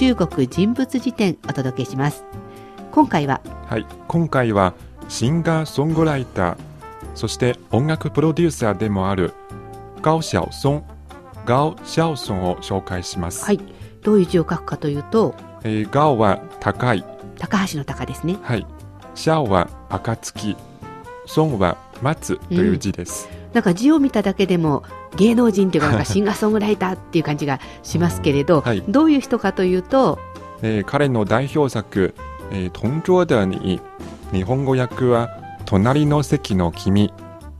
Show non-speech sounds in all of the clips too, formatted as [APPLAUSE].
中国人物辞典お届けします。今回ははい、今回はシンガーソングライターそして音楽プロデューサーでもあるガオ・シャオソンガオ・シャオソンを紹介します、はいどういう字を書くかというとえーガオは高い、高橋の高ですね。はい、シャオは暁ソンは待つという字です、なんか字を見ただけでも芸能人というかなんかシンガーソングライターっていう感じがしますけれど、はい。どういう人かというとえー彼の代表作「えー、同桌的に」日本語訳は「隣の席の君」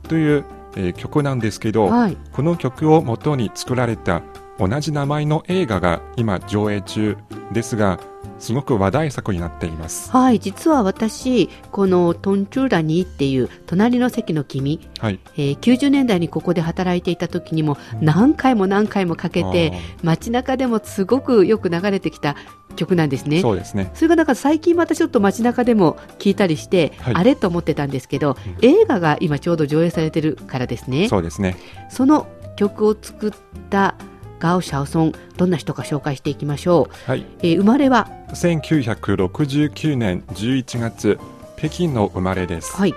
という、えー曲なんですけど、はい。この曲を元に作られた同じ名前の映画が今上映中ですがすごく話題作になっています。はい実は私このトンチューラニーっていう隣の席の君、はい、えー90年代にここで働いていた時にも何回も何回もかけて街中でもすごくよく流れてきた曲なんですね。そうですね。それがなんか最近またちょっと街中でも聞いたりして、はいあれと思ってたんですけど、うん映画が今ちょうど上映されてるからですね。そうですね。その曲を作ったガオ・シャオソンどんな人か紹介していきましょう、はい、えー生まれは？1969年11月北京の生まれです。はい。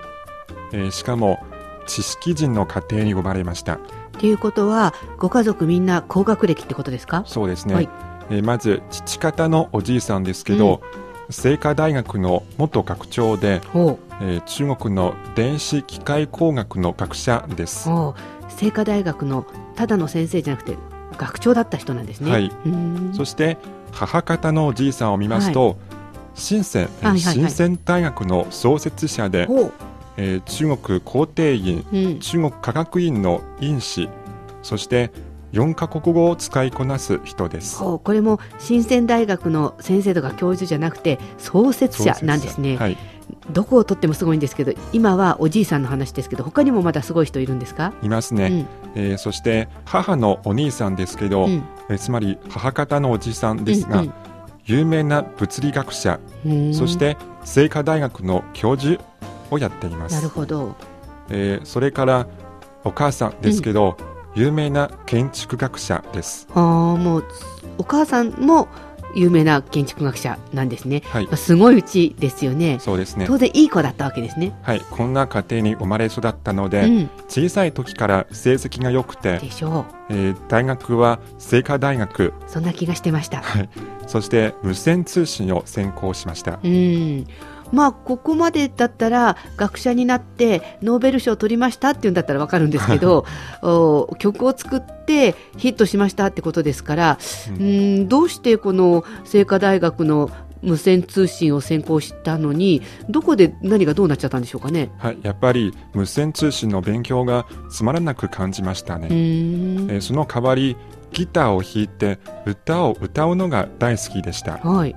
えーしかも知識人の家庭に生まれました。っていうことはご家族みんな高学歴ってことですか？そうですね。はい。えーまず父方のおじいさんですけど、清華大学の元学長で、ほえー中国の電子機械工学の学者です。清華大学のただの先生じゃなくて学長だった人なんですね。はい。そして母方のおじいさんを見ますと、深セン、えーはいはいはい。深セン大学の創設者で、えー中国皇帝院、うん、中国科学院の院士、そして4カ国語を使いこなす人です。これも新鮮大学の先生とか教授じゃなくて創設者なんですね、はい、どこをとってもすごいんですけど今はおじいさんの話ですけど他にもまだすごい人いるんですか、いますね、えーそして母のお兄さんですけど、うん。えーつまり母方のおじさんですが、うん有名な物理学者、うんそして清華大学の教授をやっていまなるす、ほど。えーそれからお母さんですけど、有名な建築学者です。ああもうお母さんも有名な建築学者なんですね、はい。まあすごいうちですよね。そうですね。当然いい子だったわけですね、はい。こんな家庭に生まれ育ったので、うん、小さい時から成績が良くて、でしょえー大学は清華大学。うそんな気がしてました。そして無線通信を専攻しました。うんまあここまでだったら学者になってノーベル賞を取りましたっていうんだったらわかるんですけど [LAUGHS] お曲を作ってヒットしましたってことですから、うん。うん、どうしてこの清華大学の無線通信を専攻したのにどこで何がどうなっちゃったんでしょうかね？はい、やっぱり無線通信の勉強がつまらなく感じましたね、えーその代わりギターを弾いて歌を歌うのが大好きでした。はい、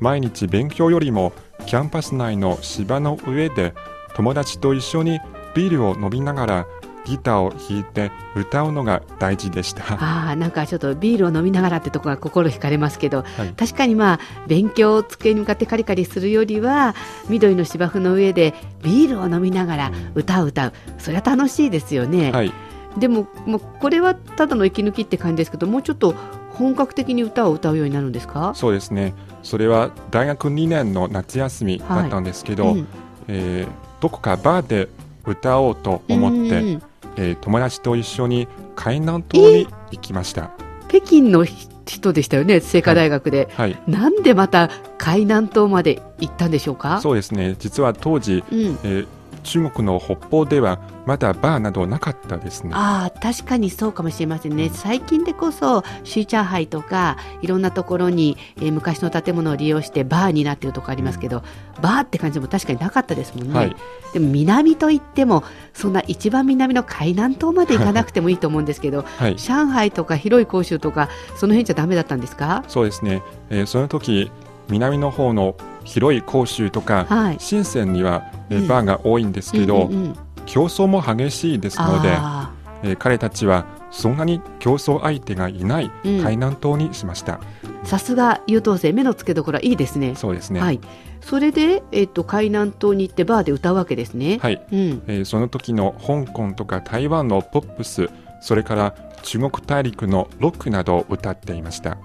毎日勉強よりもキャンパス内の芝の上で友達と一緒にビールを飲みながらギターを弾いて歌うのが大事でした。ああなんかちょっとビールを飲みながらってとこが心惹かれますけどはい、確かにまあ勉強を机に向かってカリカリするよりは緑の芝生の上でビールを飲みながら歌を歌う。それは楽しいですよね、はい、でももうこれはただの息抜きって感じですけどもうちょっと本格的に歌を歌うようになるんですか？そうですね。それは大学2年の夏休みだったんですけど、うん。えーどこかバーで歌おうと思って、うんえー友達と一緒に海南島に行きました、北京の人でしたよね清華大学で、はい。なんでまた海南島まで行ったんでしょうか？そうですね。実は当時、うん、えー中国の北方ではまだバーなどなかったですね。ああ確かにそうかもしれませんね、最近でこそシーチャーハイとかいろんなところに、えー昔の建物を利用してバーになっているところありますけど、バーって感じも確かになかったですもんね、はい。でも南といってもそんな一番南の海南島まで行かなくてもいいと思うんですけどはい。上海とか広い広州とかその辺じゃダメだったんですか？そうですね、えーその時南の方の広い広州とか、はい。深センには、えーうん。バーが多いんですけど、うんうんうん。競争も激しいですので、あえー彼たちはそんなに競争相手がいないうん。海南島にしました、ーさすが優等生目の付けどころはいいですね。そうですね。はい。それで、えっと海南島に行ってバーで歌うわけですね、はい。うん、えーその時の香港とか台湾のポップスそれから中国大陸のロックなどを歌っていました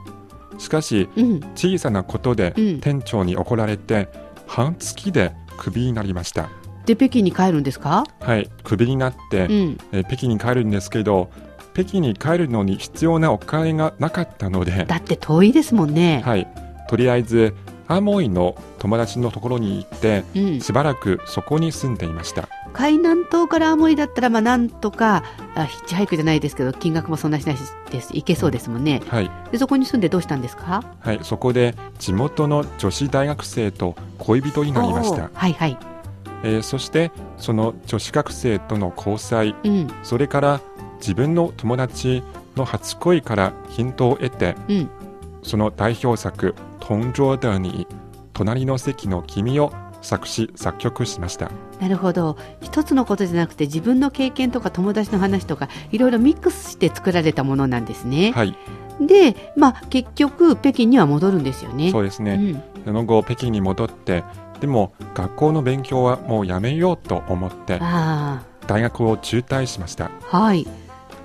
しかしうん。小さなことでうん。店長に怒られて半月でクビになりました。で北京に帰るんですか？はいクビになって、うん。えー北京に帰るんですけど北京に帰るのに必要なお金がなかったので、だって遠いですもんね、はい、とりあえずアモイの友達のところに行ってうん、しばらくそこに住んでいました。海南島から青森だったらまあなんとかあヒッチハイクじゃないですけど金額もそんなしないしです。行けそうですもんね。はい、でそこに住んでどうしたんですか？はい、そこで地元の女子大学生と恋人になりましおたー、はいはい。えーそしてその女子学生との交際。うん。それから自分の友達の初恋からヒントを得てうん。その代表作「トンジョーダーに隣の席の君」を作詞作曲しました。なるほど。一つのことじゃなくて自分の経験とか友達の話とかいろいろミックスして作られたものなんですね、はい。でまあ結局北京には戻るんですよね。そうですね、ん、その後北京に戻ってでも学校の勉強はもうやめようと思ってあ大学を中退しました。あはい。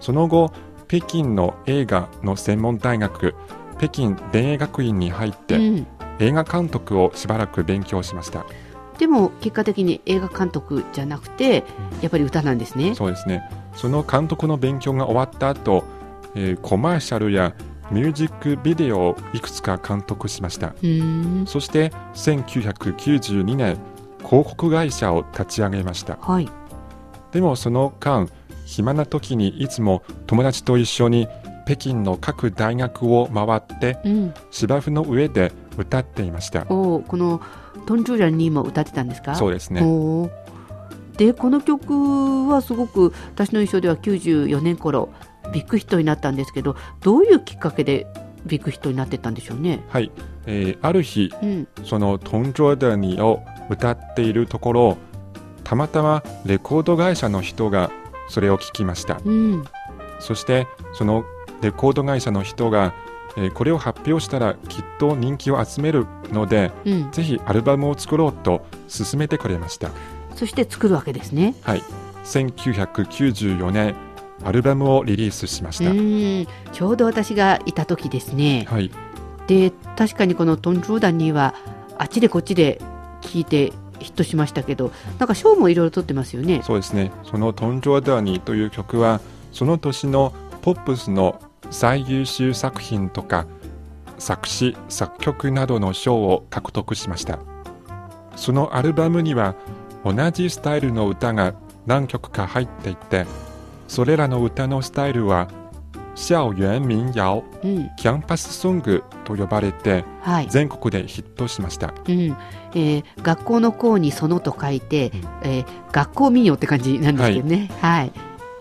その後北京の映画の専門大学北京電影学院に入って、うん、映画監督をしばらく勉強しました。でも結果的に映画監督じゃなくてやっぱり歌なんですね。そうですね。その監督の勉強が終わった後、えーコマーシャルやミュージックビデオをいくつか監督しました。そして1992年広告会社を立ち上げました。はい。でもその間暇な時にいつも友達と一緒に北京の各大学を回ってうん。芝生の上で歌っていました。おーこのトンジュランにも歌ってたんですか？そうですね。でこの曲はすごく私の印象では94年頃ビッグヒットになったんですけどどういうきっかけでビッグヒットになってったんでしょうね？はい、えーある日うん、そのトンジョーダーニを歌っているところたまたまレコード会社の人がそれを聞きました。うん、そしてそのレコード会社の人が、えーこれを発表したらきっと人気を集めるのでうん、ぜひアルバムを作ろうと勧めてくれました。そして作るわけですね。はい。1994年アルバムをリリースしました、うん、ちょうど私がいた時ですね。はい。で確かにこのトンジューダンにはあっちでこっちで聞いてヒットしましたけどなんか賞もいろいろ取ってますよね。そうですね。その「トンジョーダーニ」という曲はその年のポップスの最優秀作品とか作詞作曲などの賞を獲得しました。そのアルバムには同じスタイルの歌が何曲か入っていてそれらの歌のスタイルは校園民謡うん、キャンパスソングと呼ばれてはい、全国でヒットしました。うん。えー学校の校にそのと書いて、うん。えー学校民謡って感じなんですけどね。はい、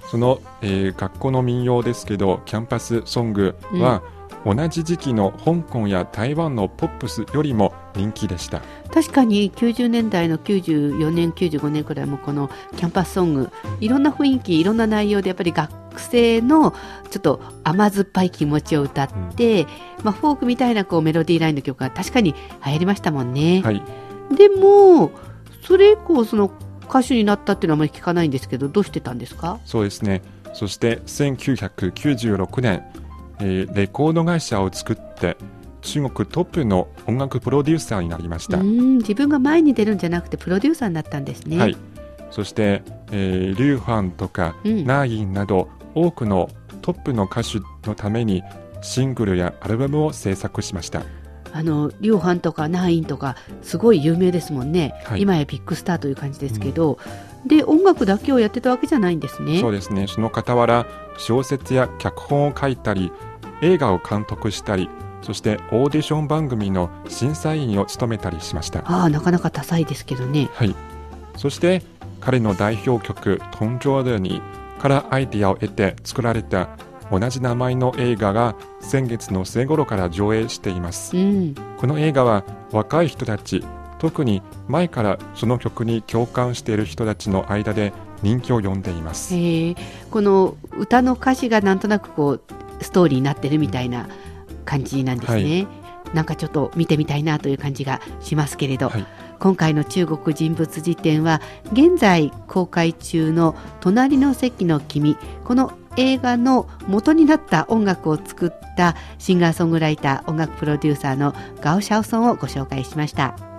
その、えー学校の民謡ですけどキャンパスソングは、同じ時期の香港や台湾のポップスよりも人気でした。確かに90年代の94年95年くらいもこのキャンパスソングいろんな雰囲気いろんな内容でやっぱり学生のちょっと甘酸っぱい気持ちを歌って、まあ、フォークみたいなこうメロディーラインの曲が確かに流行りましたもんね。はい。でもそれ以降その歌手になったっていうのはあまり聞かないんですけどどうしてたんですか？そうですね。そして1996年、えーレコード会社を作って中国トップの音楽プロデューサーになりました、うん自分が前に出るんじゃなくてプロデューサーになったんですね。はい、そして、えーリュウ・ファンとかうん。ナーインなど多くのトップの歌手のためにシングルやアルバムを制作しましたあのリョウハンとかナーインとかすごい有名ですもんね、はい。今やビッグスターという感じですけど、で音楽だけをやってたわけじゃないんですね。そうですね。その傍ら小説や脚本を書いたり映画を監督したりそしてオーディション番組の審査員を務めたりしました。ああなかなか多彩ですけどね。はい。そして彼の代表曲「トンジョーダーニ」からアイディアを得て作られた同じ名前の映画が先月の末頃から上映しています。うん。この映画は若い人たち特に前からその曲に共感している人たちの間で人気を呼んでいます。え。ーこの歌の歌詞がなんとなくこうストーリーになってるみたいな感じなんですね、なんかちょっと見てみたいなという感じがしますけれど、はい。今回の中国人物辞典は現在公開中の「隣の席の君」この映画の元になった音楽を作ったシンガーソングライター音楽プロデューサーのガオ・シャオソンをご紹介しました。